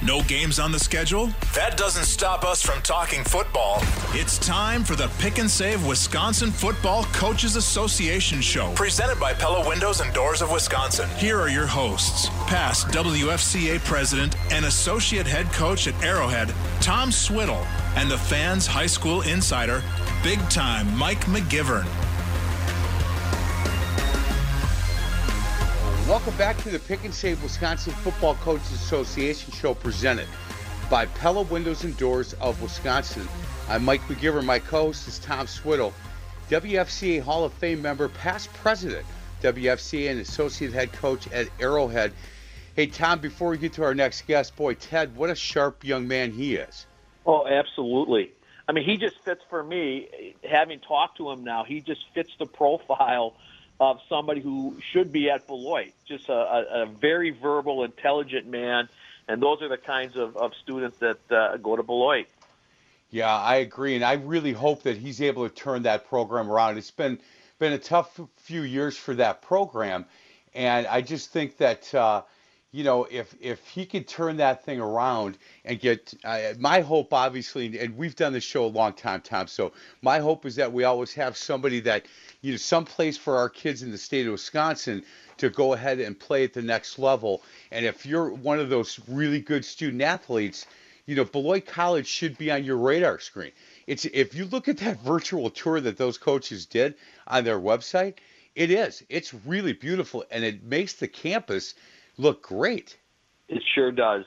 No games on the schedule? That doesn't stop us from talking football. It's time for the Pick and Save Wisconsin Football Coaches Association show, presented by Pella Windows and Doors of Wisconsin. Here are your hosts, past WFCA president and associate head coach at Arrowhead, Tom Swiddle, and the fans' high school insider, big time Mike McGivern. Welcome back to the Pick and Save Wisconsin Football Coaches Association show presented by Pella Windows and Doors of Wisconsin. I'm Mike McGivern. My co-host is Tom Swiddle, WFCA Hall of Fame member, past president, WFCA and associate head coach at Arrowhead. Hey, Tom, before we get to our next guest, boy, Ted, what a sharp young man he is. Oh, absolutely. I mean, he just fits for me. Having talked to him now, he just fits the profile – of somebody who should be at Beloit. Just a, a, a very verbal, intelligent man, and those are the kinds of, of students that uh, go to Beloit. Yeah, I agree, and I really hope that he's able to turn that program around. It's been been a tough few years for that program, and I just think that uh, you know if if he could turn that thing around and get uh, my hope, obviously, and we've done this show a long time, Tom. So my hope is that we always have somebody that you know some place for our kids in the state of Wisconsin to go ahead and play at the next level. And if you're one of those really good student athletes, you know Beloit College should be on your radar screen. It's if you look at that virtual tour that those coaches did on their website, it is. It's really beautiful and it makes the campus look great. It sure does.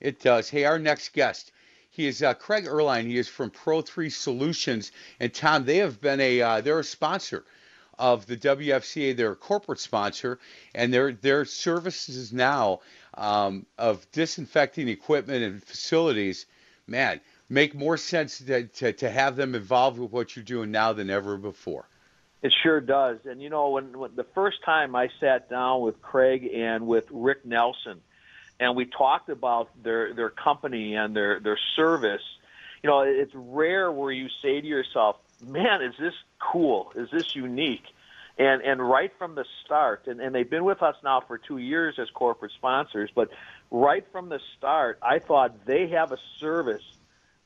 It does. Hey, our next guest he is uh, Craig Erline. He is from Pro3 Solutions. And Tom, they have been a uh, they're a sponsor of the WFCA. They're a corporate sponsor, and their their services now um, of disinfecting equipment and facilities, man, make more sense to, to, to have them involved with what you're doing now than ever before. It sure does. And you know, when, when the first time I sat down with Craig and with Rick Nelson and we talked about their their company and their their service. You know, it's rare where you say to yourself, "Man, is this cool? Is this unique?" And and right from the start, and, and they've been with us now for two years as corporate sponsors, but right from the start, I thought they have a service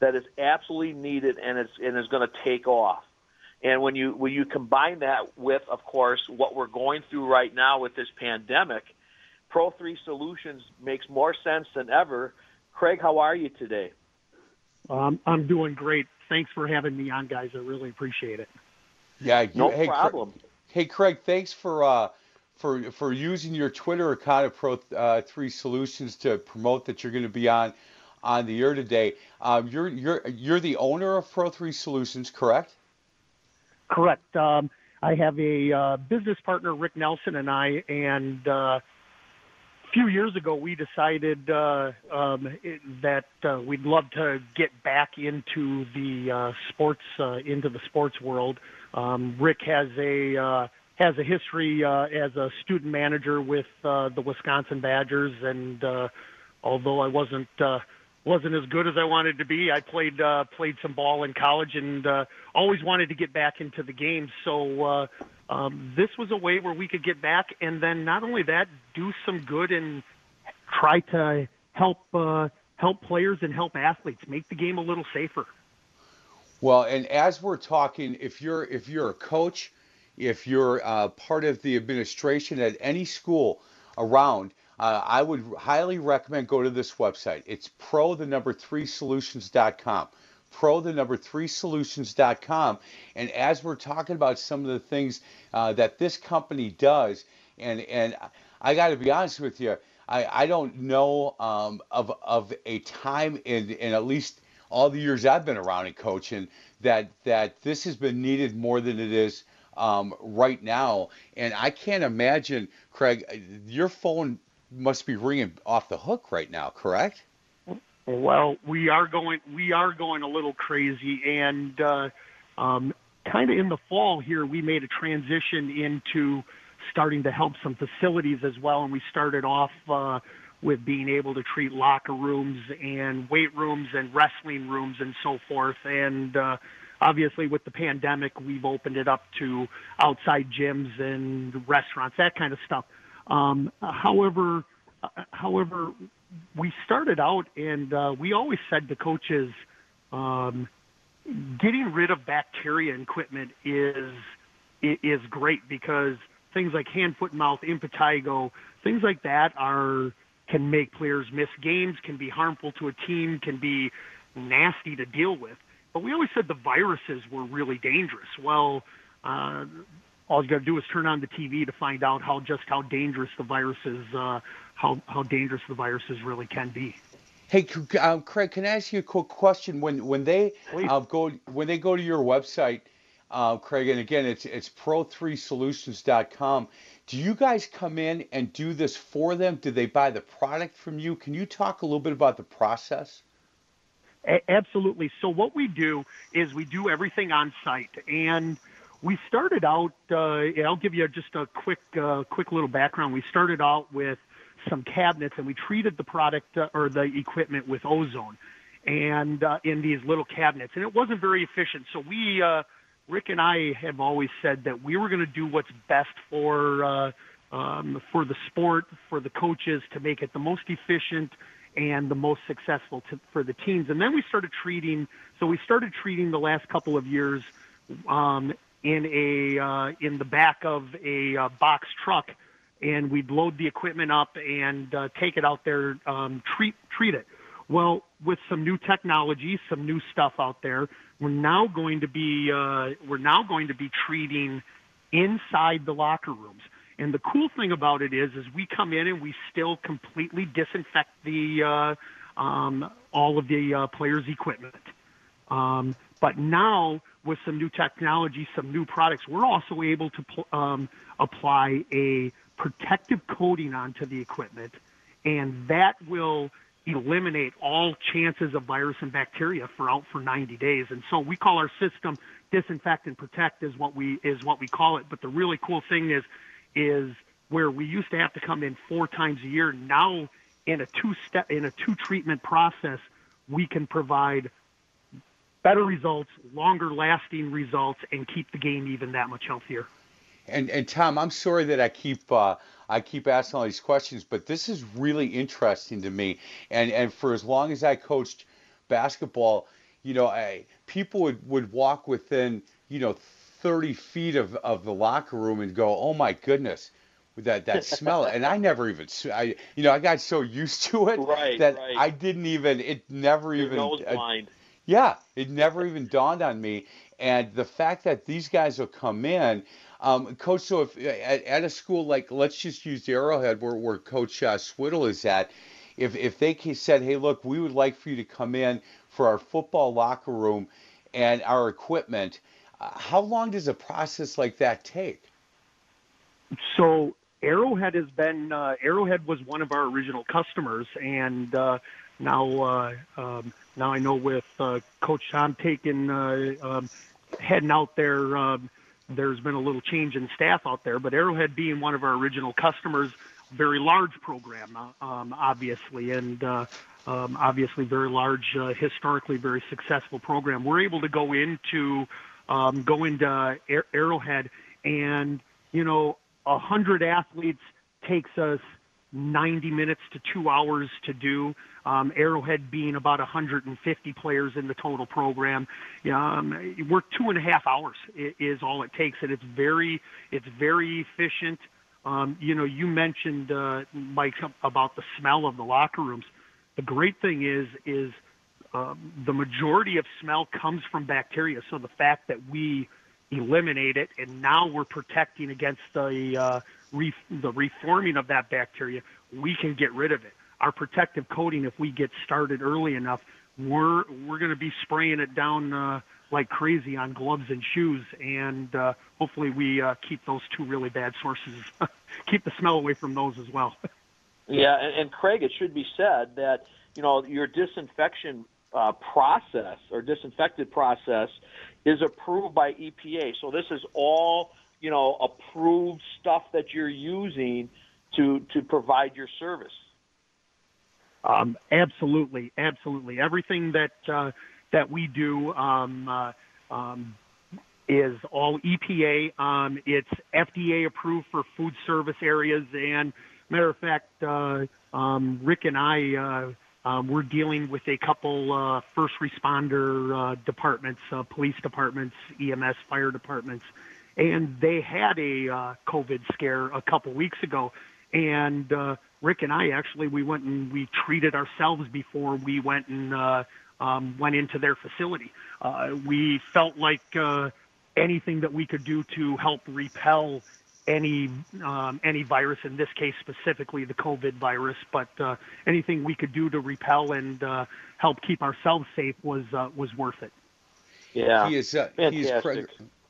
that is absolutely needed and it's and is going to take off. And when you when you combine that with, of course, what we're going through right now with this pandemic, Pro3 Solutions makes more sense than ever. Craig, how are you today? Um, I'm doing great. Thanks for having me on, guys. I really appreciate it. Yeah, no hey, problem. Craig, hey, Craig, thanks for uh, for for using your Twitter account of Pro uh, Three Solutions to promote that you're going to be on on the air today. Um, you're you're you're the owner of Pro Three Solutions, correct? Correct. Um, I have a uh, business partner, Rick Nelson, and I, and uh, a few years ago, we decided uh, um, it, that uh, we'd love to get back into the uh, sports uh, into the sports world. Um, Rick has a uh, has a history uh, as a student manager with uh, the Wisconsin Badgers, and uh, although I wasn't uh, wasn't as good as I wanted to be, I played uh, played some ball in college and uh, always wanted to get back into the game. So. Uh, um, this was a way where we could get back and then not only that, do some good and try to help uh, help players and help athletes make the game a little safer. Well, and as we're talking, if you're if you're a coach, if you're uh, part of the administration at any school around, uh, I would highly recommend go to this website. It's pro the number three solutions.com. Pro the number three solutions.com. And as we're talking about some of the things uh, that this company does, and and I got to be honest with you, I, I don't know um, of of a time in in at least all the years I've been around in coaching that that this has been needed more than it is um, right now. And I can't imagine, Craig, your phone must be ringing off the hook right now, correct? Well, we are going we are going a little crazy, and uh, um, kind of in the fall here, we made a transition into starting to help some facilities as well, and we started off. Uh, with being able to treat locker rooms and weight rooms and wrestling rooms and so forth. And uh, obviously, with the pandemic, we've opened it up to outside gyms and restaurants, that kind of stuff. Um, however, however, we started out and uh, we always said to coaches, um, getting rid of bacteria equipment is is great because things like hand, foot, mouth, impetigo, things like that are can make players miss games, can be harmful to a team, can be nasty to deal with. But we always said the viruses were really dangerous. Well, uh, all you got to do is turn on the TV to find out how just how dangerous the viruses, uh, how how dangerous the viruses really can be. Hey, um, Craig, can I ask you a quick question? When when they uh, go when they go to your website, uh, Craig, and again, it's it's pro3solutions.com. Do you guys come in and do this for them? Do they buy the product from you? Can you talk a little bit about the process? A- absolutely. So what we do is we do everything on site, and we started out. Uh, I'll give you just a quick, uh, quick little background. We started out with some cabinets, and we treated the product uh, or the equipment with ozone, and uh, in these little cabinets, and it wasn't very efficient. So we uh, Rick and I have always said that we were going to do what's best for uh, um, for the sport, for the coaches, to make it the most efficient and the most successful to, for the teams. And then we started treating. So we started treating the last couple of years um, in a uh, in the back of a uh, box truck, and we'd load the equipment up and uh, take it out there, um, treat treat it. Well, with some new technology, some new stuff out there, we're now going to be uh, we're now going to be treating inside the locker rooms. And the cool thing about it is, is we come in and we still completely disinfect the uh, um, all of the uh, players' equipment. Um, but now with some new technology, some new products, we're also able to pl- um, apply a protective coating onto the equipment, and that will eliminate all chances of virus and bacteria for out for 90 days. And so we call our system disinfect and protect is what we is what we call it. But the really cool thing is is where we used to have to come in four times a year. Now in a two step in a two treatment process, we can provide better results, longer lasting results, and keep the game even that much healthier. And and Tom, I'm sorry that I keep uh, I keep asking all these questions, but this is really interesting to me. And and for as long as I coached basketball, you know, I, people would, would walk within you know 30 feet of, of the locker room and go, oh my goodness, that that smell. and I never even, I you know, I got so used to it right, that right. I didn't even, it never Your even. nose uh, blind. Yeah, it never even dawned on me. And the fact that these guys will come in, um, Coach, so if at, at a school like, let's just use Arrowhead where, where Coach uh, Swiddle is at, if, if they said, hey, look, we would like for you to come in for our football locker room and our equipment, uh, how long does a process like that take? So Arrowhead has been uh, Arrowhead was one of our original customers, and uh, now uh, um, now I know with uh, Coach Tom taking uh, um, heading out there, um, there's been a little change in staff out there. But Arrowhead being one of our original customers, very large program, uh, um, obviously, and uh, um, obviously very large, uh, historically very successful program. We're able to go into um, go into Arrowhead, and you know, a hundred athletes takes us 90 minutes to two hours to do. Um, Arrowhead being about 150 players in the total program, um, we're two and a half hours is all it takes, and it's very it's very efficient. Um, you know, you mentioned uh, Mike about the smell of the locker rooms. The great thing is is um, the majority of smell comes from bacteria. So the fact that we eliminate it, and now we're protecting against the uh, re- the reforming of that bacteria, we can get rid of it. Our protective coating, if we get started early enough, we're we're going to be spraying it down uh, like crazy on gloves and shoes, and uh, hopefully we uh, keep those two really bad sources, keep the smell away from those as well. yeah, and, and Craig, it should be said that you know your disinfection uh, process or disinfected process is approved by EPA. So this is all you know approved stuff that you're using to to provide your service. Um, absolutely, absolutely. Everything that uh, that we do um, uh, um, is all EPA. Um, it's FDA approved for food service areas, and matter of fact, uh, um, Rick and I. Um, we're dealing with a couple uh, first responder uh, departments, uh, police departments, EMS, fire departments, and they had a COVID scare a couple weeks ago. And Rick and I actually we went and we treated ourselves before we went and um, went into their facility. We felt like anything that we could do to help repel any um, any virus, in this case specifically the COVID virus, but uh, anything we could do to repel and uh, help keep ourselves safe was uh, was worth it. Yeah, he is uh, he is Craig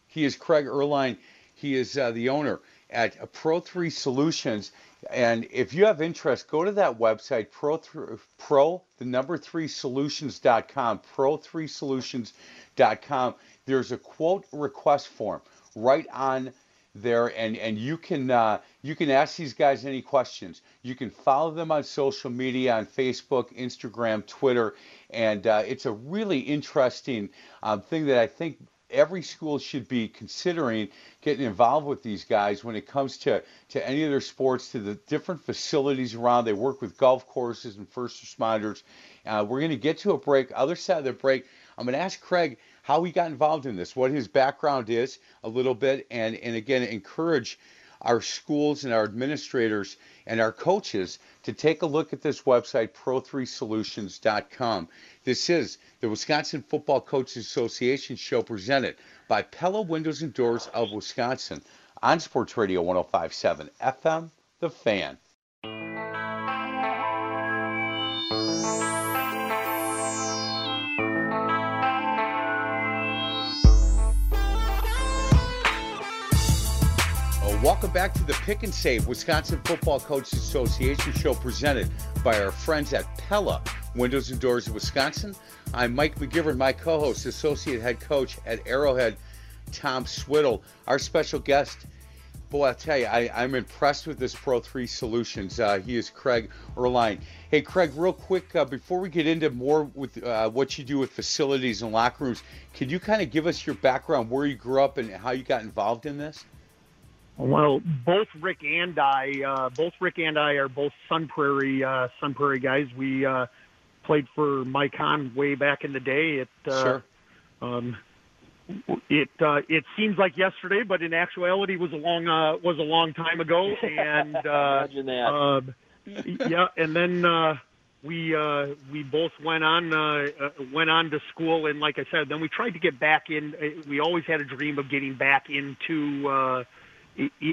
he is Craig Erline. He is uh, the owner at Pro Three Solutions. And if you have interest, go to that website, pro, th- pro the number three solutions.com, pro three solutions.com. There's a quote request form right on there, and and you can uh, you can ask these guys any questions. You can follow them on social media on Facebook, Instagram, Twitter, and uh, it's a really interesting um, thing that I think every school should be considering getting involved with these guys when it comes to, to any of their sports, to the different facilities around. They work with golf courses and first responders. Uh, we're going to get to a break. Other side of the break, I'm going to ask Craig how he got involved in this, what his background is a little bit, and, and again, encourage our schools and our administrators and our coaches to take a look at this website, pro3solutions.com. This is the Wisconsin Football Coaches Association show presented by Pella Windows and Doors of Wisconsin on Sports Radio 1057 FM, The Fan. Welcome back to the Pick and Save Wisconsin Football Coaches Association show presented by our friends at Pella Windows and Doors of Wisconsin. I'm Mike McGivern, my co host, Associate Head Coach at Arrowhead, Tom Swiddle. Our special guest, boy, I'll tell you, I, am I'm impressed with this Pro 3 Solutions. Uh, he is Craig Erline. Hey, Craig, real quick, uh, before we get into more with uh, what you do with facilities and locker rooms, can you kind of give us your background, where you grew up, and how you got involved in this? Well, both Rick and I, uh, both Rick and I are both Sun Prairie, uh, Sun Prairie guys. We uh, played for Mike Hahn way back in the day. It, uh, sure. Um, it uh, it seems like yesterday, but in actuality was a long uh, was a long time ago. And uh, imagine that. Uh, yeah, and then uh, we uh, we both went on uh, uh, went on to school, and like I said, then we tried to get back in. Uh, we always had a dream of getting back into. Uh,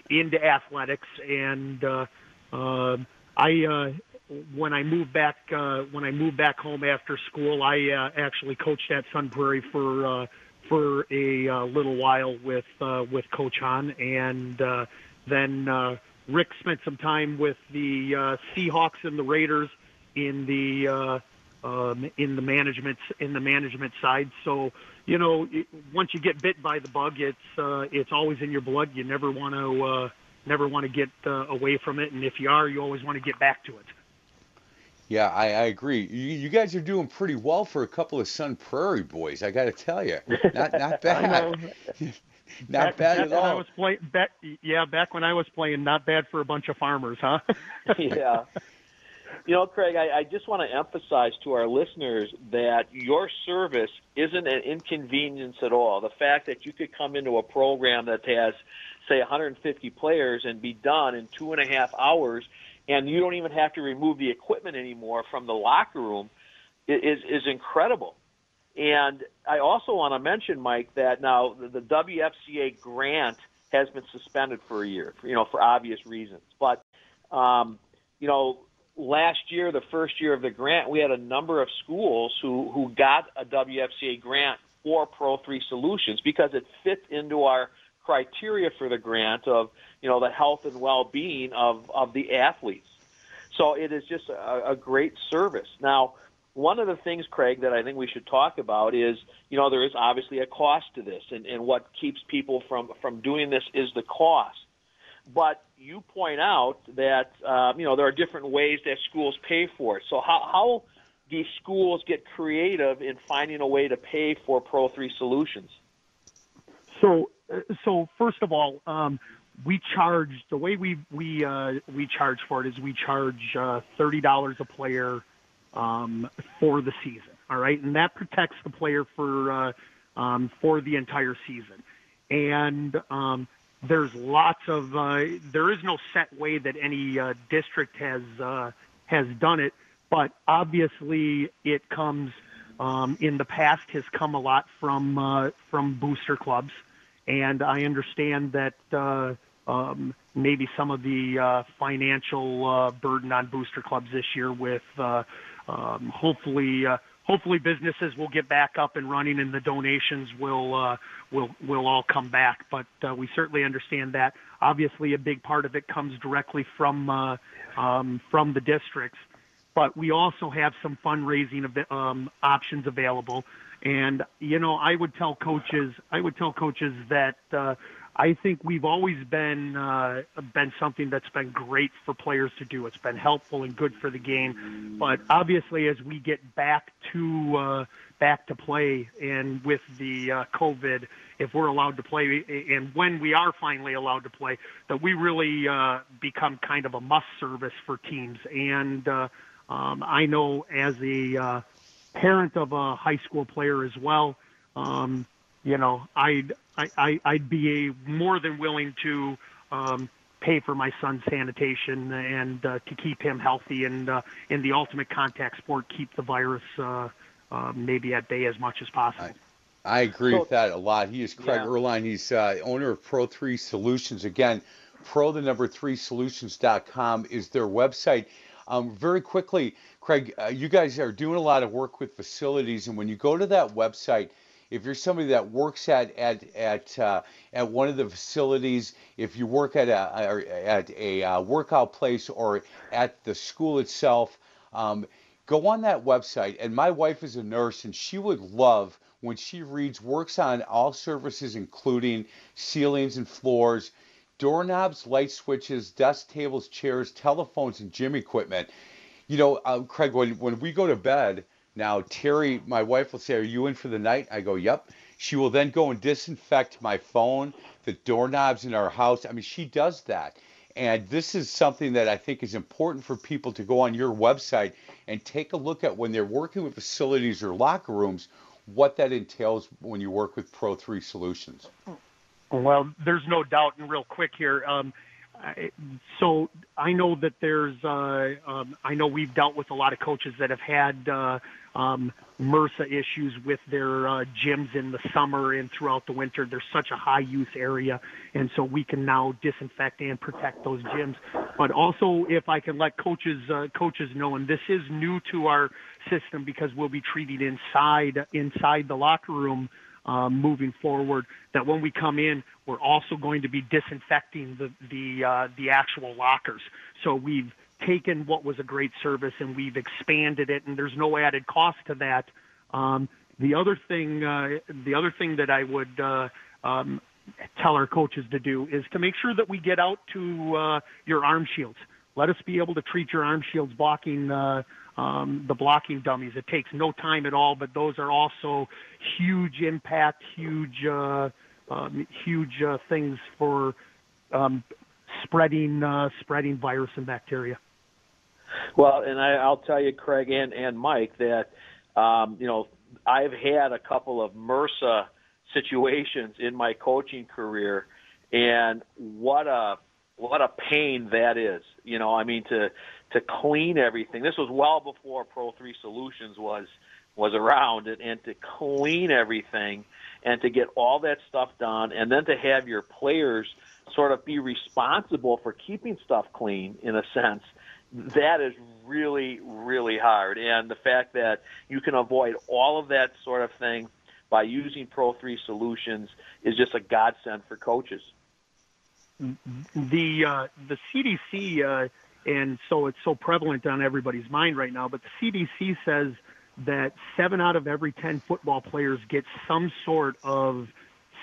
into athletics, and uh, uh, I uh, when I moved back uh, when I moved back home after school, I uh, actually coached at Sun Prairie for uh, for a uh, little while with uh, with Coach Hahn, and uh, then uh, Rick spent some time with the uh, Seahawks and the Raiders in the uh, um, in the management in the management side. So you know, it, once you get bit by the bug, it's uh, it's always in your blood. You never want to uh, never want to get uh, away from it, and if you are, you always want to get back to it. Yeah, I, I agree. You, you, guys are doing pretty well for a couple of Sun Prairie boys. I got to tell you, not not bad. not back, bad back at all. I was play, back, yeah, back when I was playing, not bad for a bunch of farmers, huh? yeah. You know, Craig, I, I just want to emphasize to our listeners that your service isn't an inconvenience at all. The fact that you could come into a program that has, say, 150 players and be done in two and a half hours, and you don't even have to remove the equipment anymore from the locker room, is is incredible. And I also want to mention, Mike, that now the, the WFCA grant has been suspended for a year, you know, for obvious reasons. But um, you know, last year, the first year of the grant, we had a number of schools who, who got a WFCA grant for Pro 3 Solutions because it fits into our criteria for the grant of, you know, the health and well-being of, of the athletes. So it is just a, a great service. Now, one of the things, Craig, that I think we should talk about is, you know, there is obviously a cost to this, and, and what keeps people from, from doing this is the cost. But you point out that um, you know there are different ways that schools pay for it. So how, how do schools get creative in finding a way to pay for Pro Three solutions? So, uh, so first of all, um, we charge the way we we uh, we charge for it is we charge uh, thirty dollars a player um, for the season. All right, and that protects the player for uh, um, for the entire season. And um, there's lots of uh, there is no set way that any uh, district has uh, has done it, but obviously it comes um, in the past has come a lot from uh, from booster clubs, and I understand that uh, um, maybe some of the uh, financial uh, burden on booster clubs this year with uh, um, hopefully. Hopefully businesses will get back up and running and the donations will uh, will will all come back. But uh, we certainly understand that. Obviously, a big part of it comes directly from uh, um, from the districts. But we also have some fundraising um, options available. And you know, I would tell coaches, I would tell coaches that uh, I think we've always been uh, been something that's been great for players to do. It's been helpful and good for the game. But obviously, as we get back to uh, back to play, and with the uh, COVID, if we're allowed to play, and when we are finally allowed to play, that we really uh, become kind of a must service for teams. And uh, um, I know as a uh, parent of a high school player as well. Um, you know, I'd I, I, would be more than willing to um, pay for my son's sanitation and uh, to keep him healthy and uh, in the ultimate contact sport, keep the virus uh, uh, maybe at bay as much as possible. I, I agree so, with that a lot. He is Craig yeah. Erline. He's uh, owner of Pro 3 Solutions. Again, pro the number 3 solutions.com is their website. Um, very quickly, Craig, uh, you guys are doing a lot of work with facilities, and when you go to that website, if you're somebody that works at at at uh, at one of the facilities, if you work at a at a uh, workout place or at the school itself, um, go on that website. And my wife is a nurse, and she would love when she reads works on all surfaces, including ceilings and floors, doorknobs, light switches, desk tables, chairs, telephones, and gym equipment. You know, uh, Craig, when when we go to bed now, Terry, my wife will say, Are you in for the night? I go, Yep. She will then go and disinfect my phone, the doorknobs in our house. I mean, she does that. And this is something that I think is important for people to go on your website and take a look at when they're working with facilities or locker rooms, what that entails when you work with Pro 3 Solutions. Well, there's no doubt, and real quick here. Um, so I know that there's, uh, um, I know we've dealt with a lot of coaches that have had uh, um, MRSA issues with their uh, gyms in the summer and throughout the winter. There's such a high use area, and so we can now disinfect and protect those gyms. But also, if I can let coaches uh, coaches know, and this is new to our system because we'll be treating inside inside the locker room um, moving forward. That when we come in, we're also going to be disinfecting the the uh, the actual lockers. So we've taken what was a great service and we've expanded it, and there's no added cost to that. Um, the other thing, uh, the other thing that I would uh, um, tell our coaches to do is to make sure that we get out to uh, your arm shields. Let us be able to treat your arm shields blocking uh, um, the blocking dummies. It takes no time at all, but those are also huge impact, huge uh, um, huge uh, things for um, spreading uh, spreading virus and bacteria. Well, and I, I'll tell you, Craig and and Mike, that um, you know I've had a couple of MRSA situations in my coaching career, and what a what a pain that is. You know, I mean to to clean everything. This was well before Pro Three Solutions was was around, and, and to clean everything and to get all that stuff done, and then to have your players sort of be responsible for keeping stuff clean in a sense that is really really hard. And the fact that you can avoid all of that sort of thing by using pro 3 solutions is just a godsend for coaches. The uh, the CDC uh, and so it's so prevalent on everybody's mind right now but the CDC says that 7 out of every 10 football players get some sort of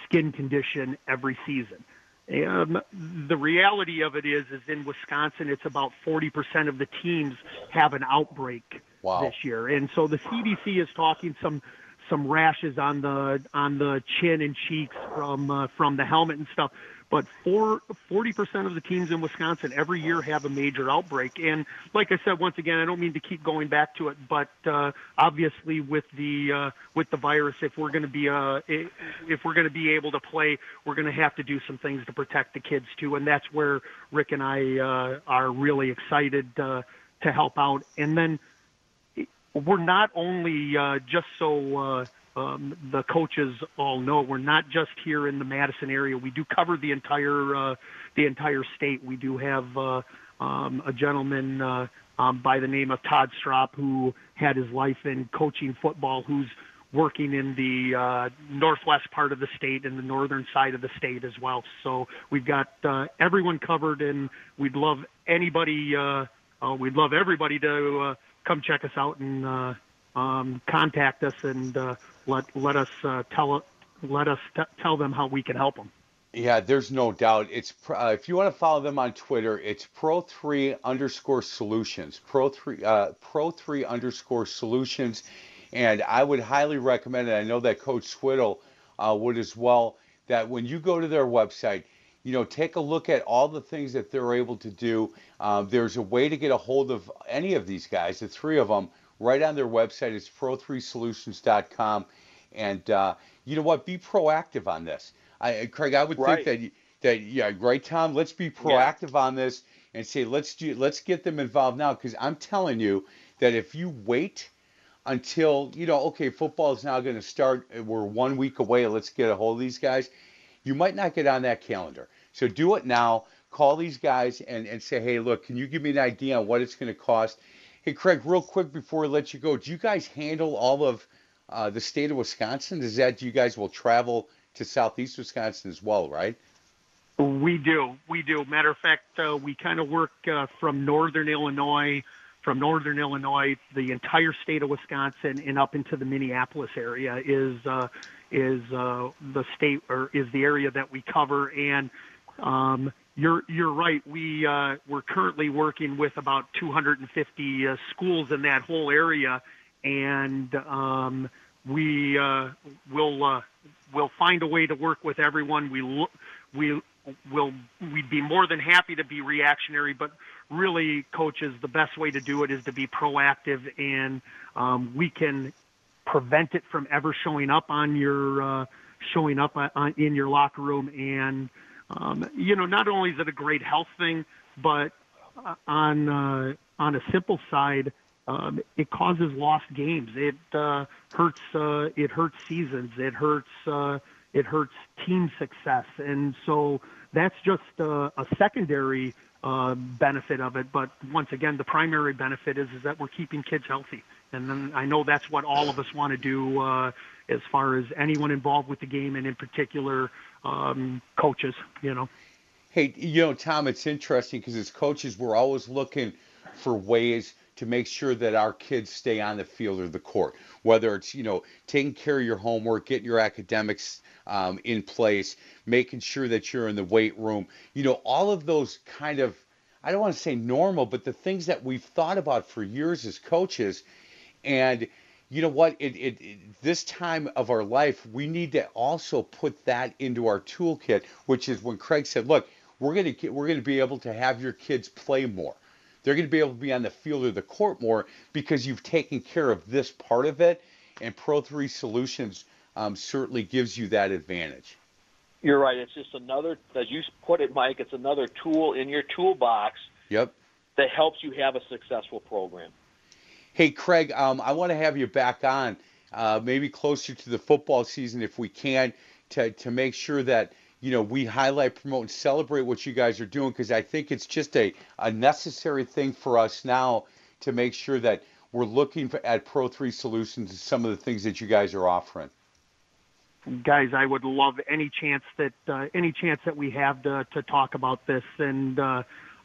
skin condition every season um, the reality of it is, is in Wisconsin, it's about 40% of the teams have an outbreak wow. this year, and so the CDC is talking some some rashes on the on the chin and cheeks from uh, from the helmet and stuff. But for 40% of the teams in Wisconsin every year have a major outbreak. And like I said, once again, I don't mean to keep going back to it, but uh, obviously with the uh, with the virus, if we're going to be uh, if we're going to be able to play, we're going to have to do some things to protect the kids too. And that's where Rick and I uh, are really excited uh, to help out. And then we're not only uh, just so. Uh, um, the coaches all know we're not just here in the Madison area. We do cover the entire uh, the entire state. We do have uh, um, a gentleman uh, um, by the name of Todd Strop who had his life in coaching football, who's working in the uh, northwest part of the state and the northern side of the state as well. So we've got uh, everyone covered, and we'd love anybody. Uh, uh, we'd love everybody to uh, come check us out and uh, um, contact us and uh, let let us uh, tell let us t- tell them how we can help them. Yeah, there's no doubt. It's uh, if you want to follow them on Twitter, it's pro three underscore solutions, pro three uh, pro three underscore solutions, and I would highly recommend it. I know that Coach Swittle uh, would as well. That when you go to their website, you know, take a look at all the things that they're able to do. Um, there's a way to get a hold of any of these guys, the three of them, right on their website. It's pro3solutions.com. And uh, you know what? Be proactive on this. I, Craig, I would right. think that that yeah, right, Tom. Let's be proactive yeah. on this and say let's do, let's get them involved now because I'm telling you that if you wait until you know, okay, football is now going to start. We're one week away. Let's get a hold of these guys. You might not get on that calendar. So do it now. Call these guys and, and say, hey, look, can you give me an idea on what it's going to cost? Hey, Craig, real quick before we let you go, do you guys handle all of uh, the state of Wisconsin? Is that you guys will travel to southeast Wisconsin as well, right? We do. We do. Matter of fact, uh, we kind of work uh, from northern Illinois, from northern Illinois, the entire state of Wisconsin, and up into the Minneapolis area is uh, is uh, the state or is the area that we cover. And um, you're you're right. We uh, we're currently working with about 250 uh, schools in that whole area, and um, we uh, will uh, will find a way to work with everyone. We lo- we will we'd be more than happy to be reactionary, but really, coaches, the best way to do it is to be proactive, and um, we can prevent it from ever showing up on your uh, showing up on, in your locker room and um, you know, not only is it a great health thing, but uh, on uh, on a simple side, um, it causes lost games. It uh, hurts. Uh, it hurts seasons. It hurts. Uh, it hurts team success, and so that's just a, a secondary uh, benefit of it. But once again, the primary benefit is is that we're keeping kids healthy, and then I know that's what all of us want to do uh, as far as anyone involved with the game, and in particular um, coaches, you know. Hey, you know, Tom, it's interesting because as coaches, we're always looking for ways to make sure that our kids stay on the field or the court, whether it's, you know, taking care of your homework, getting your academics um, in place, making sure that you're in the weight room, you know, all of those kind of, I don't want to say normal, but the things that we've thought about for years as coaches. And, you know what? It, it, it, this time of our life, we need to also put that into our toolkit, which is when Craig said, "Look, we're going to we're going to be able to have your kids play more. They're going to be able to be on the field or the court more because you've taken care of this part of it." And Pro Three Solutions um, certainly gives you that advantage. You're right. It's just another, as you put it, Mike. It's another tool in your toolbox. Yep. That helps you have a successful program. Hey, Craig, um, I want to have you back on, uh, maybe closer to the football season if we can, to, to make sure that you know we highlight, promote, and celebrate what you guys are doing because I think it's just a, a necessary thing for us now to make sure that we're looking for, at Pro Three Solutions and some of the things that you guys are offering. Guys, I would love any chance that uh, any chance that we have to to talk about this and. Uh,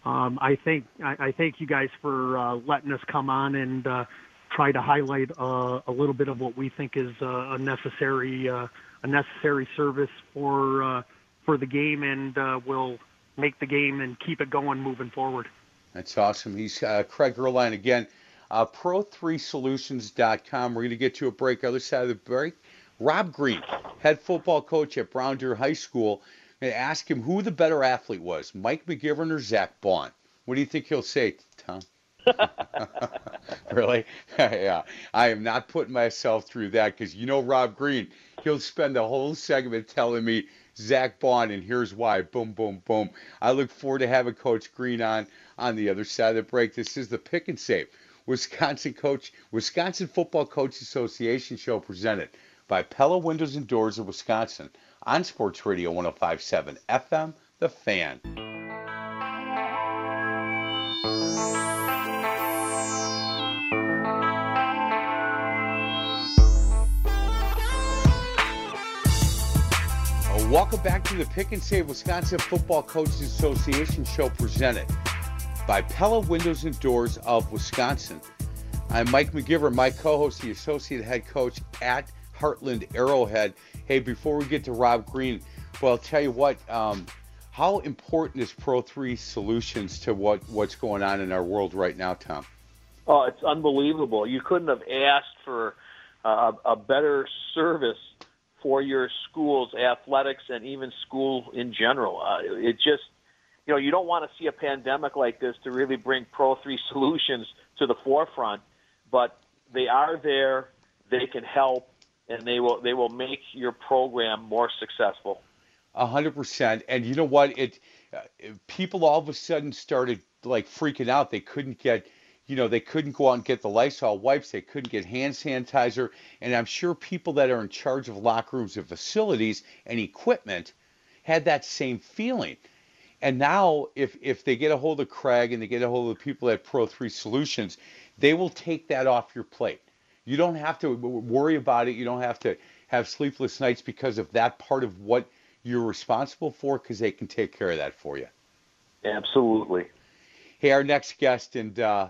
um, I think I, I, thank you guys for uh, letting us come on and uh, try to highlight uh, a little bit of what we think is uh, a necessary uh, a necessary service for uh, for the game, and will make the game and keep it going moving forward. That's awesome. He's Craig Erline again. Pro3Solutions.com. We're going to get to a break. Other side of the break, Rob Green, head football coach at Brown Deer High School and ask him who the better athlete was, Mike McGivern or Zach Bond, What do you think he'll say, Tom? really? yeah. I am not putting myself through that because you know Rob Green, he'll spend the whole segment telling me Zach Bond and here's why. Boom, boom, boom. I look forward to having Coach Green on on the other side of the break. This is the Pick and Save Wisconsin Coach Wisconsin Football Coach Association show presented by Pella Windows and Doors of Wisconsin on Sports Radio 1057 FM, The Fan. Uh, welcome back to the Pick and Save Wisconsin Football Coaches Association show presented by Pella Windows and Doors of Wisconsin. I'm Mike McGivern, my co host, the associate head coach at Hartland Arrowhead. Hey, before we get to Rob Green, well, I'll tell you what. Um, how important is Pro Three Solutions to what what's going on in our world right now, Tom? Oh, it's unbelievable. You couldn't have asked for uh, a better service for your school's athletics and even school in general. Uh, it just, you know, you don't want to see a pandemic like this to really bring Pro 3 solutions to the forefront, but they are there. They can help and they will they will make your program more successful. A hundred percent. And you know what? It uh, people all of a sudden started like freaking out. They couldn't get, you know, they couldn't go out and get the Lysol wipes. They couldn't get hand sanitizer. And I'm sure people that are in charge of locker rooms and facilities and equipment had that same feeling. And now, if if they get a hold of Craig and they get a hold of the people at Pro Three Solutions, they will take that off your plate. You don't have to worry about it. You don't have to have sleepless nights because of that part of what you're responsible for because they can take care of that for you. Absolutely. Hey, our next guest, and uh,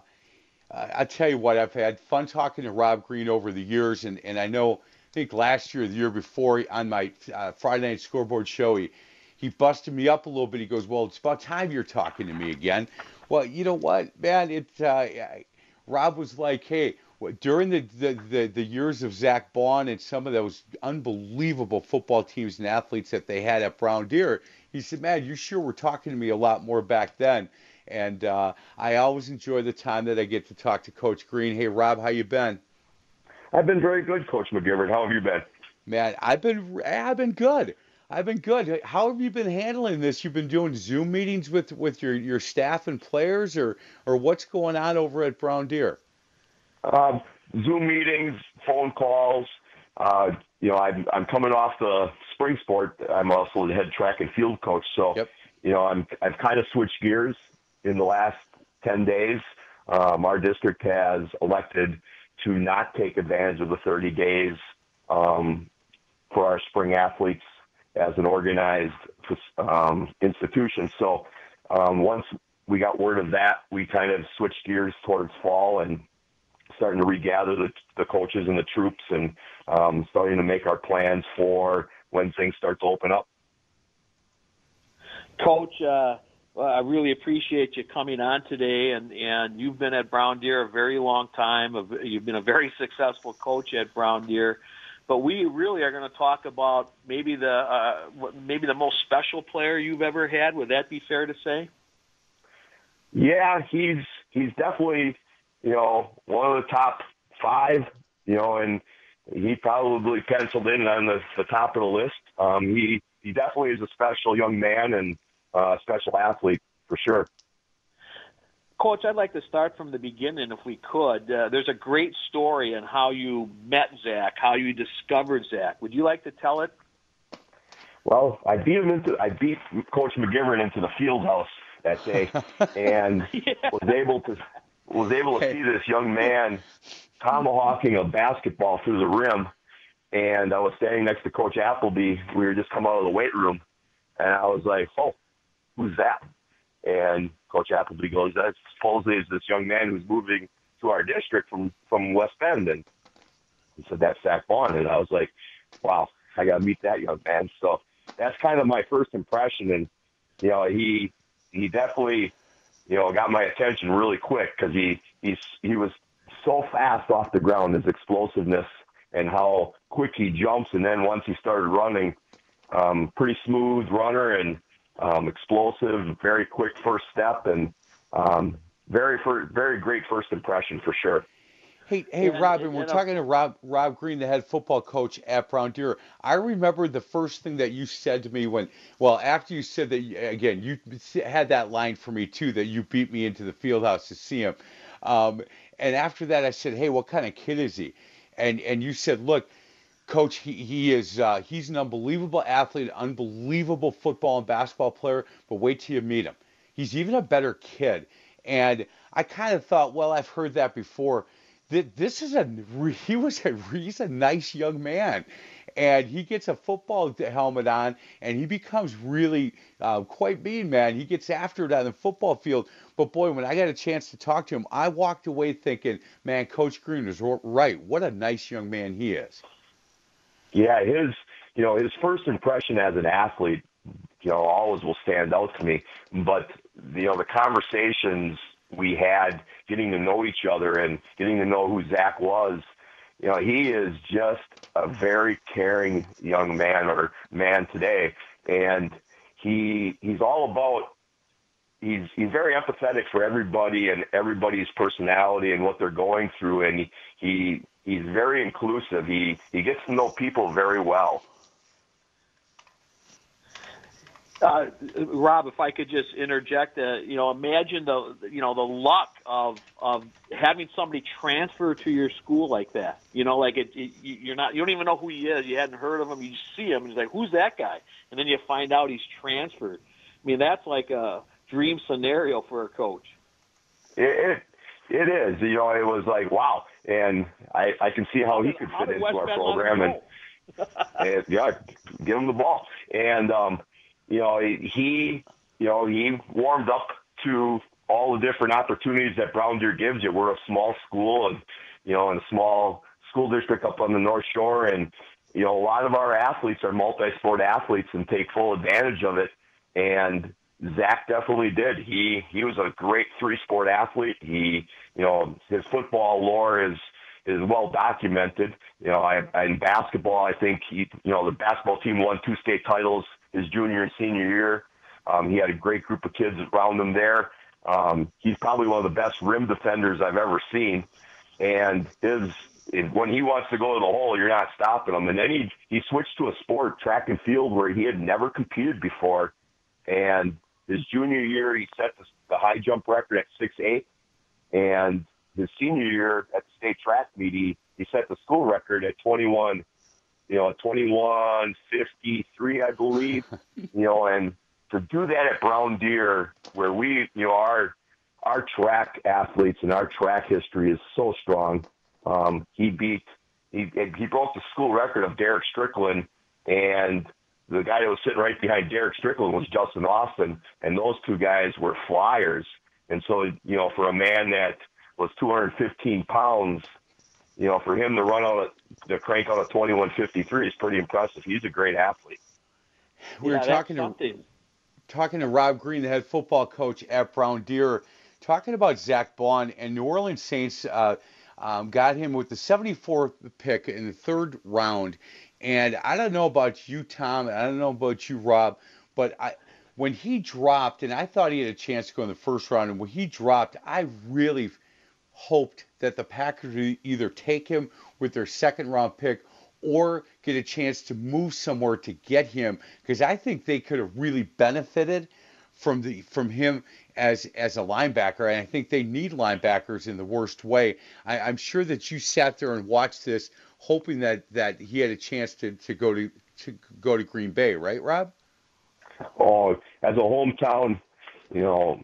I tell you what, I've had fun talking to Rob Green over the years, and, and I know, I think last year, the year before, on my uh, Friday night scoreboard show, he, he busted me up a little bit. He goes, "Well, it's about time you're talking to me again." Well, you know what, man? It uh, Rob was like, "Hey, during the, the, the, the, years of Zach Bond and some of those unbelievable football teams and athletes that they had at Brown Deer, he said, "Man, you sure were talking to me a lot more back then." And uh, I always enjoy the time that I get to talk to Coach Green. Hey, Rob, how you been? I've been very good, Coach McGivern. How have you been? Man, I've been I've been good. I've been good. How have you been handling this? You've been doing Zoom meetings with with your your staff and players, or or what's going on over at Brown Deer? Um, Zoom meetings, phone calls. Uh, you know, I'm I'm coming off the spring sport. I'm also the head track and field coach, so yep. you know, I'm I've kind of switched gears in the last ten days. Um, our district has elected to not take advantage of the 30 days um, for our spring athletes as an organized um, institution. So um, once we got word of that, we kind of switched gears towards fall and starting to regather the, the coaches and the troops and um, starting to make our plans for when things start to open up. Coach, uh, I really appreciate you coming on today, and and you've been at Brown Deer a very long time. You've been a very successful coach at Brown Deer, but we really are going to talk about maybe the uh, maybe the most special player you've ever had. Would that be fair to say? Yeah, he's he's definitely you know one of the top five. You know, and he probably penciled in on the, the top of the list. Um, he he definitely is a special young man and uh, special athlete for sure. Coach, I'd like to start from the beginning if we could. Uh, there's a great story on how you met Zach, how you discovered Zach. Would you like to tell it? Well, I beat him into I beat Coach McGivern into the field house that day, and yeah. was able to was able to see this young man tomahawking a basketball through the rim. And I was standing next to Coach Appleby. We were just coming out of the weight room, and I was like, "Oh, who's that? And Coach Appleby goes, that supposedly is this young man who's moving to our district from, from West Bend. And he said, that's Zach Baun. And I was like, wow, I got to meet that young man. So that's kind of my first impression. And, you know, he, he definitely, you know, got my attention really quick because he, he's, he was so fast off the ground, his explosiveness and how quick he jumps. And then once he started running, um, pretty smooth runner and um, explosive, very quick first step, and um, very very great first impression for sure. Hey, hey, yeah, Robin, we're talking to Rob Rob Green, the head football coach at Brown Deer. I remember the first thing that you said to me when, well, after you said that again, you had that line for me too that you beat me into the field house to see him, um, and after that I said, hey, what kind of kid is he? And and you said, look, Coach, he, he is uh, he's an unbelievable athlete, unbelievable football and basketball player. But wait till you meet him. He's even a better kid. And I kind of thought, well, I've heard that before. This is a he was a he's a nice young man, and he gets a football helmet on, and he becomes really uh, quite mean, man. He gets after it on the football field. But boy, when I got a chance to talk to him, I walked away thinking, man, Coach Green is right. What a nice young man he is. Yeah, his you know his first impression as an athlete, you know, always will stand out to me. But you know the conversations we had, getting to know each other and getting to know who Zach was. You know, he is just a mm-hmm. very caring young man or man today, and he he's all about he's he's very empathetic for everybody and everybody's personality and what they're going through and he, he he's very inclusive. He he gets to know people very well. Uh, Rob, if I could just interject, uh, you know, imagine the you know the luck of of having somebody transfer to your school like that. You know, like it, it you're not you don't even know who he is. You hadn't heard of him. You see him, and he's like, "Who's that guy?" And then you find out he's transferred. I mean, that's like a dream scenario for a coach. It, it it is. You know, it was like wow, and I I can see how he could fit into our program, and, and yeah, give him the ball, and um, you know he you know he warmed up to all the different opportunities that Brown Deer gives you. We're a small school, and you know, in a small school district up on the North Shore, and you know, a lot of our athletes are multi-sport athletes and take full advantage of it. And Zach definitely did. He he was a great three sport athlete. He you know his football lore is is well documented. You know, I, in basketball, I think he you know the basketball team won two state titles his junior and senior year. Um, he had a great group of kids around him there. Um, he's probably one of the best rim defenders I've ever seen. And his when he wants to go to the hole, you're not stopping him. And then he he switched to a sport, track and field, where he had never competed before, and his junior year, he set the, the high jump record at six eight, and his senior year at the state track meet, he, he set the school record at 21, you know, 21.53, I believe, you know, and to do that at Brown Deer, where we, you know, our our track athletes and our track history is so strong. Um, he beat he he broke the school record of Derek Strickland, and the guy that was sitting right behind Derek Strickland was Justin Austin, and those two guys were flyers. And so, you know, for a man that was 215 pounds, you know, for him to run out of, to crank out a 2153 is pretty impressive. He's a great athlete. We yeah, were talking to talking to Rob Green, the head football coach at Brown Deer, talking about Zach Baun and New Orleans Saints. Uh, um, got him with the 74th pick in the third round. And I don't know about you, Tom. I don't know about you, Rob. But I, when he dropped, and I thought he had a chance to go in the first round, and when he dropped, I really hoped that the Packers would either take him with their second round pick or get a chance to move somewhere to get him because I think they could have really benefited from the from him as as a linebacker, and I think they need linebackers in the worst way. I, I'm sure that you sat there and watched this, hoping that that he had a chance to to go to to go to Green Bay, right, Rob? Oh, as a hometown, you know,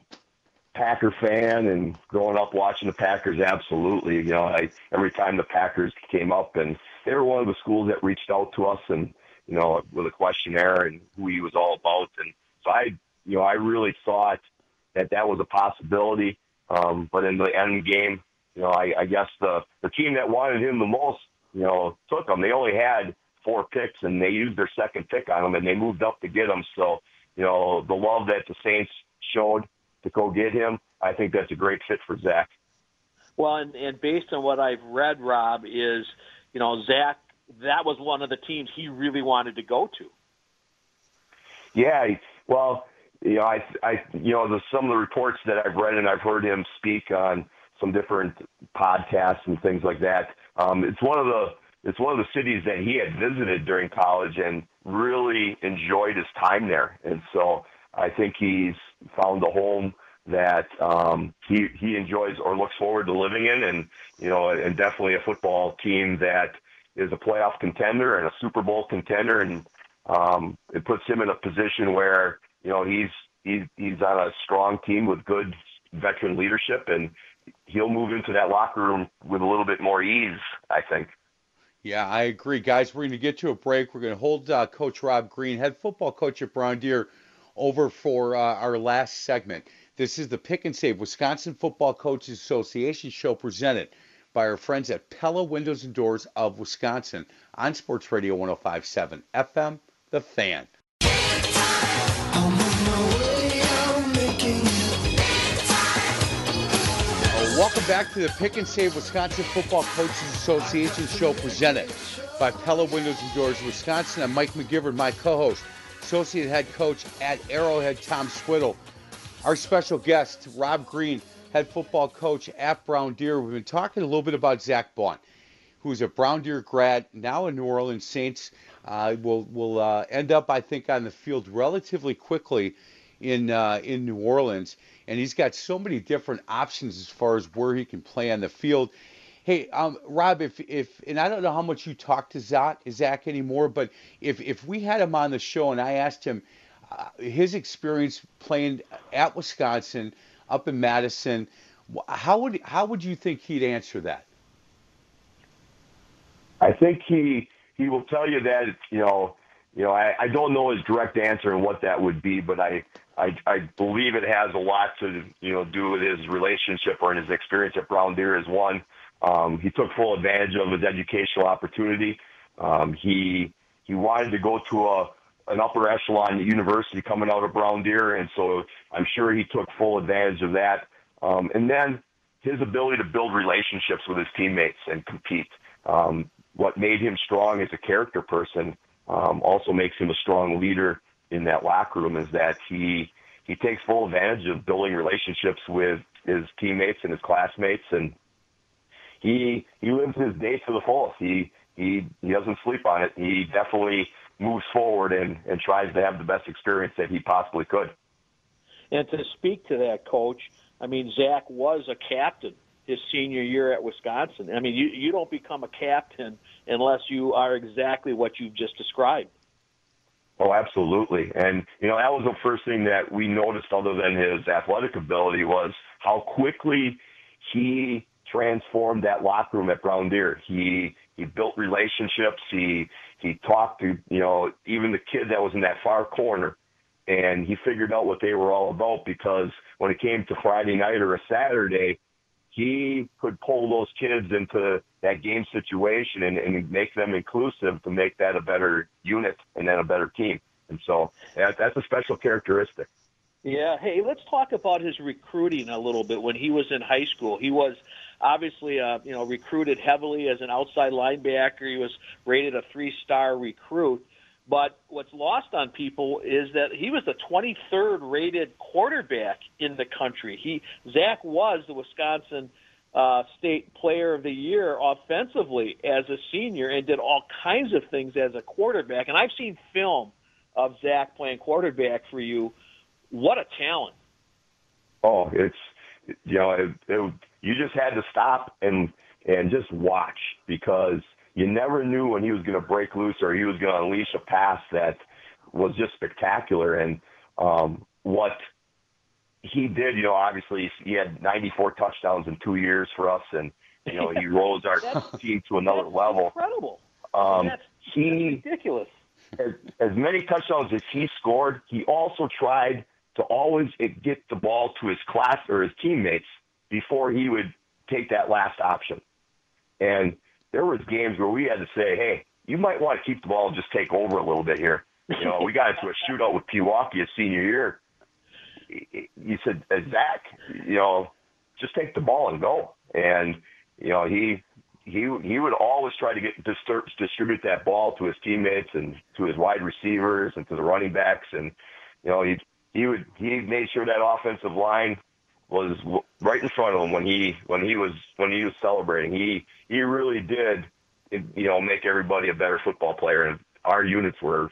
Packer fan and growing up watching the Packers, absolutely. You know, I every time the Packers came up, and they were one of the schools that reached out to us, and you know, with a questionnaire and who he was all about, and so I, you know, I really thought that that was a possibility. Um, but in the end game, you know, I, I guess the the team that wanted him the most, you know, took him. They only had four picks, and they used their second pick on him, and they moved up to get him. So, you know, the love that the Saints showed to go get him, I think that's a great fit for Zach. Well, and, and based on what I've read, Rob, is you know Zach, that was one of the teams he really wanted to go to. Yeah, well, you know, I, I, you know, the, some of the reports that I've read and I've heard him speak on some different podcasts and things like that. Um, it's one of the it's one of the cities that he had visited during college and really enjoyed his time there. And so I think he's found a home that um, he he enjoys or looks forward to living in, and you know, and definitely a football team that is a playoff contender and a Super Bowl contender, and um, it puts him in a position where you know he's he's he's on a strong team with good veteran leadership, and he'll move into that locker room with a little bit more ease, I think. Yeah, I agree, guys. We're going to get to a break. We're going to hold uh, Coach Rob Green, head football coach at Brown Deer, over for uh, our last segment. This is the Pick and Save Wisconsin Football Coaches Association show presented by our friends at Pella Windows and Doors of Wisconsin on Sports Radio 1057 FM, The Fan. Welcome back to the Pick and Save Wisconsin Football Coaches Association show presented by Pella Windows and Doors Wisconsin. I'm Mike McGivern, my co-host, associate head coach at Arrowhead, Tom Swiddle. Our special guest, Rob Green, head football coach at Brown Deer. We've been talking a little bit about Zach Baun, who's a Brown Deer grad, now a New Orleans Saints. Uh, will will uh, end up, I think, on the field relatively quickly in uh, in New Orleans and he's got so many different options as far as where he can play on the field. Hey, um, Rob, if if and I don't know how much you talk to Zach Zack anymore, but if if we had him on the show and I asked him uh, his experience playing at Wisconsin, up in Madison, how would how would you think he'd answer that? I think he he will tell you that you know you know I, I don't know his direct answer and what that would be, but I I, I believe it has a lot to you know do with his relationship or his experience at Brown Deer as one. Um, he took full advantage of his educational opportunity. Um, he he wanted to go to a an upper echelon university coming out of Brown Deer, and so I'm sure he took full advantage of that. Um, and then his ability to build relationships with his teammates and compete. Um, what made him strong as a character person um, also makes him a strong leader in that locker room is that he he takes full advantage of building relationships with his teammates and his classmates, and he he lives his day to the fullest. He he he doesn't sleep on it. He definitely moves forward and and tries to have the best experience that he possibly could. And to speak to that, coach, I mean Zach was a captain his senior year at Wisconsin. I mean, you you don't become a captain unless you are exactly what you've just described. Oh, absolutely. And, you know, that was the first thing that we noticed other than his athletic ability was how quickly he transformed that locker room at Brown Deer. He he built relationships. He he talked to, you know, even the kid that was in that far corner and he figured out what they were all about because when it came to Friday night or a Saturday, he could pull those kids into that game situation and, and make them inclusive to make that a better unit and then a better team. And so that, that's a special characteristic. Yeah. Hey, let's talk about his recruiting a little bit. When he was in high school, he was obviously, uh, you know, recruited heavily as an outside linebacker. He was rated a three-star recruit. But what's lost on people is that he was the 23rd rated quarterback in the country. He Zach was the Wisconsin uh, State Player of the Year offensively as a senior and did all kinds of things as a quarterback. And I've seen film of Zach playing quarterback for you. What a talent! Oh, it's you know it, it, you just had to stop and and just watch because you never knew when he was going to break loose or he was going to unleash a pass that was just spectacular. And um, what he did, you know, obviously he had 94 touchdowns in two years for us, and you know he rose our team to another level. Incredible. Um, that's, he that's ridiculous. As, as many touchdowns as he scored, he also tried to always get the ball to his class or his teammates before he would take that last option. And there was games where we had to say, hey, you might want to keep the ball and just take over a little bit here. You know, we got into a shootout with Pewaukee his senior year. He said, uh, Zach, you know, just take the ball and go. And you know, he he he would always try to get distribute that ball to his teammates and to his wide receivers and to the running backs. And you know, he he would he made sure that offensive line was right in front of him when he when he was when he was celebrating. He he really did, you know, make everybody a better football player, and our units were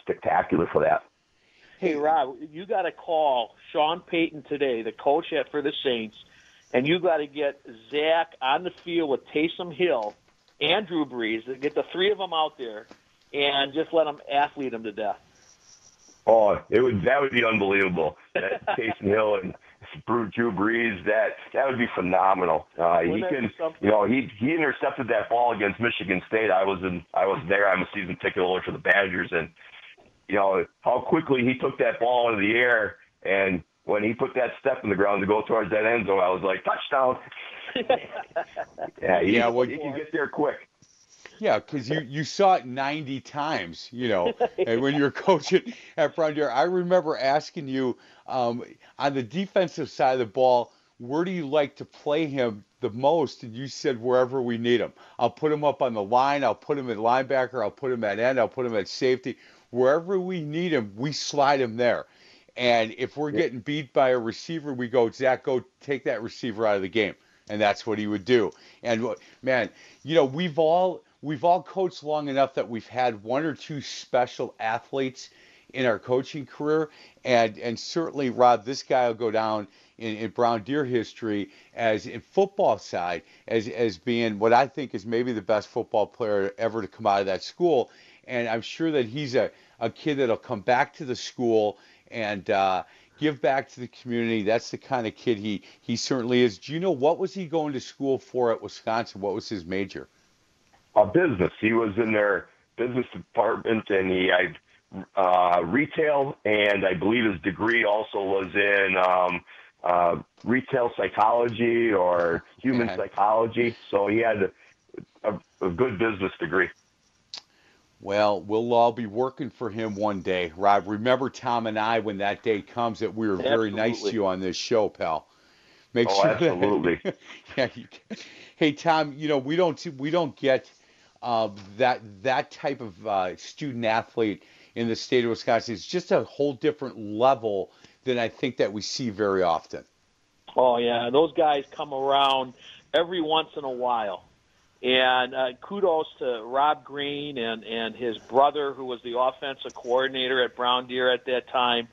spectacular for that. Hey Rob, you got to call Sean Payton today, the coach at for the Saints, and you got to get Zach on the field with Taysom Hill, and Drew Brees, get the three of them out there, and just let them athlete them to death. Oh, it would that would be unbelievable. That Taysom Hill and Drew Brees, that that would be phenomenal. Uh, he can, you know, he he intercepted that ball against Michigan State. I was in, I was there. I'm a season ticket holder for the Badgers, and you know how quickly he took that ball into the air, and when he put that step in the ground to go towards that end zone, I was like, touchdown. yeah, he, yeah, well, he can get there quick. Yeah, because you, you saw it 90 times, you know, and when you're coaching at Brown Deer. I remember asking you um, on the defensive side of the ball, where do you like to play him the most? And you said wherever we need him. I'll put him up on the line. I'll put him at linebacker. I'll put him at end. I'll put him at safety. Wherever we need him, we slide him there. And if we're getting beat by a receiver, we go, Zach, go take that receiver out of the game. And that's what he would do. And man, you know, we've all we've all coached long enough that we've had one or two special athletes in our coaching career, and and certainly Rob, this guy will go down in, in Brown Deer history as in football side as as being what I think is maybe the best football player ever to come out of that school, and I'm sure that he's a a kid that'll come back to the school and. Uh, give back to the community. That's the kind of kid he he certainly is. Do you know what was he going to school for at Wisconsin? What was his major? A business. He was in their business department, and he had uh, retail, and I believe his degree also was in um, uh, retail psychology or human okay. psychology. So he had a, a, a good business degree. Well, we'll all be working for him one day, Rob. Remember Tom and I when that day comes that we were very nice to you on this show, pal. Make oh, sure absolutely. That, yeah. You, hey, Tom. You know we don't we don't get uh, that that type of uh, student athlete in the state of Wisconsin is just a whole different level than I think that we see very often. Oh yeah, those guys come around every once in a while. And uh, kudos to Rob Green and, and his brother, who was the offensive coordinator at Brown Deer at that time,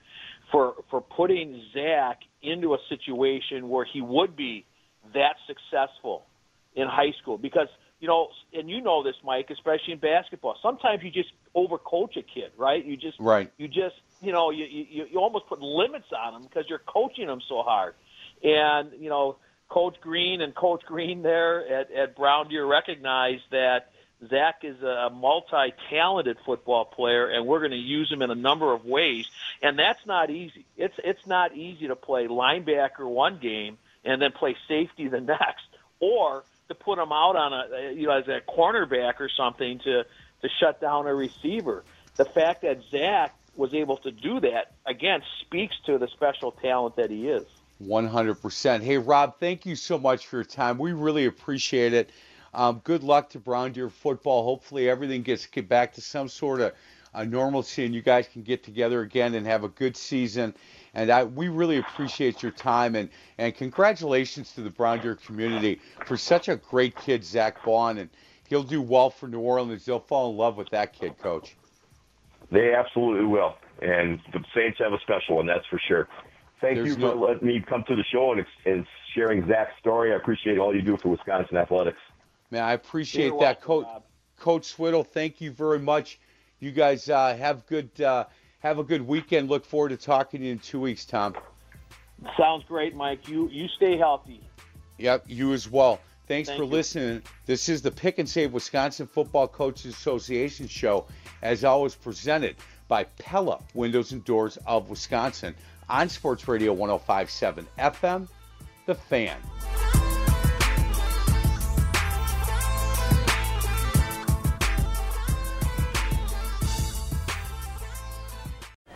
for, for putting Zach into a situation where he would be that successful in high school. Because you know, and you know this, Mike, especially in basketball. Sometimes you just overcoach a kid, right? You just, right. You just, you know, you you, you almost put limits on them because you're coaching them so hard. And you know, Coach Green and Coach Green there at at Brown Deer recognize that Zach is a multi-talented football player, and we're going to use him in a number of ways. And that's not easy. It's it's not easy to play linebacker one game and then play safety the next, or to put him out on a you know as a cornerback or something to to shut down a receiver. the fact that Zach was able to do that again speaks to the special talent that he is. 100%. Hey, Rob, thank you so much for your time. We really appreciate it. Um, good luck to Brown Deer football. Hopefully, everything gets get back to some sort of uh, normalcy and you guys can get together again and have a good season. And I, we really appreciate your time and, and congratulations to the Brown Deer community for such a great kid, Zach Baun. And he'll do well for New Orleans. They'll fall in love with that kid, Coach. They absolutely will. And the Saints have a special one, that's for sure. Thank There's you for no... letting me come to the show and, and sharing Zach's story. I appreciate all you do for Wisconsin athletics. Man, I appreciate You're that, welcome, Coach. Coach Swittle, thank you very much. You guys uh, have good uh, have a good weekend. Look forward to talking to you in two weeks, Tom. Sounds great, Mike. You you stay healthy. Yep, you as well. Thanks Thank for you. listening. This is the Pick and Save Wisconsin Football Coaches Association show, as always presented by Pella Windows and Doors of Wisconsin on Sports Radio 1057 FM, The Fan.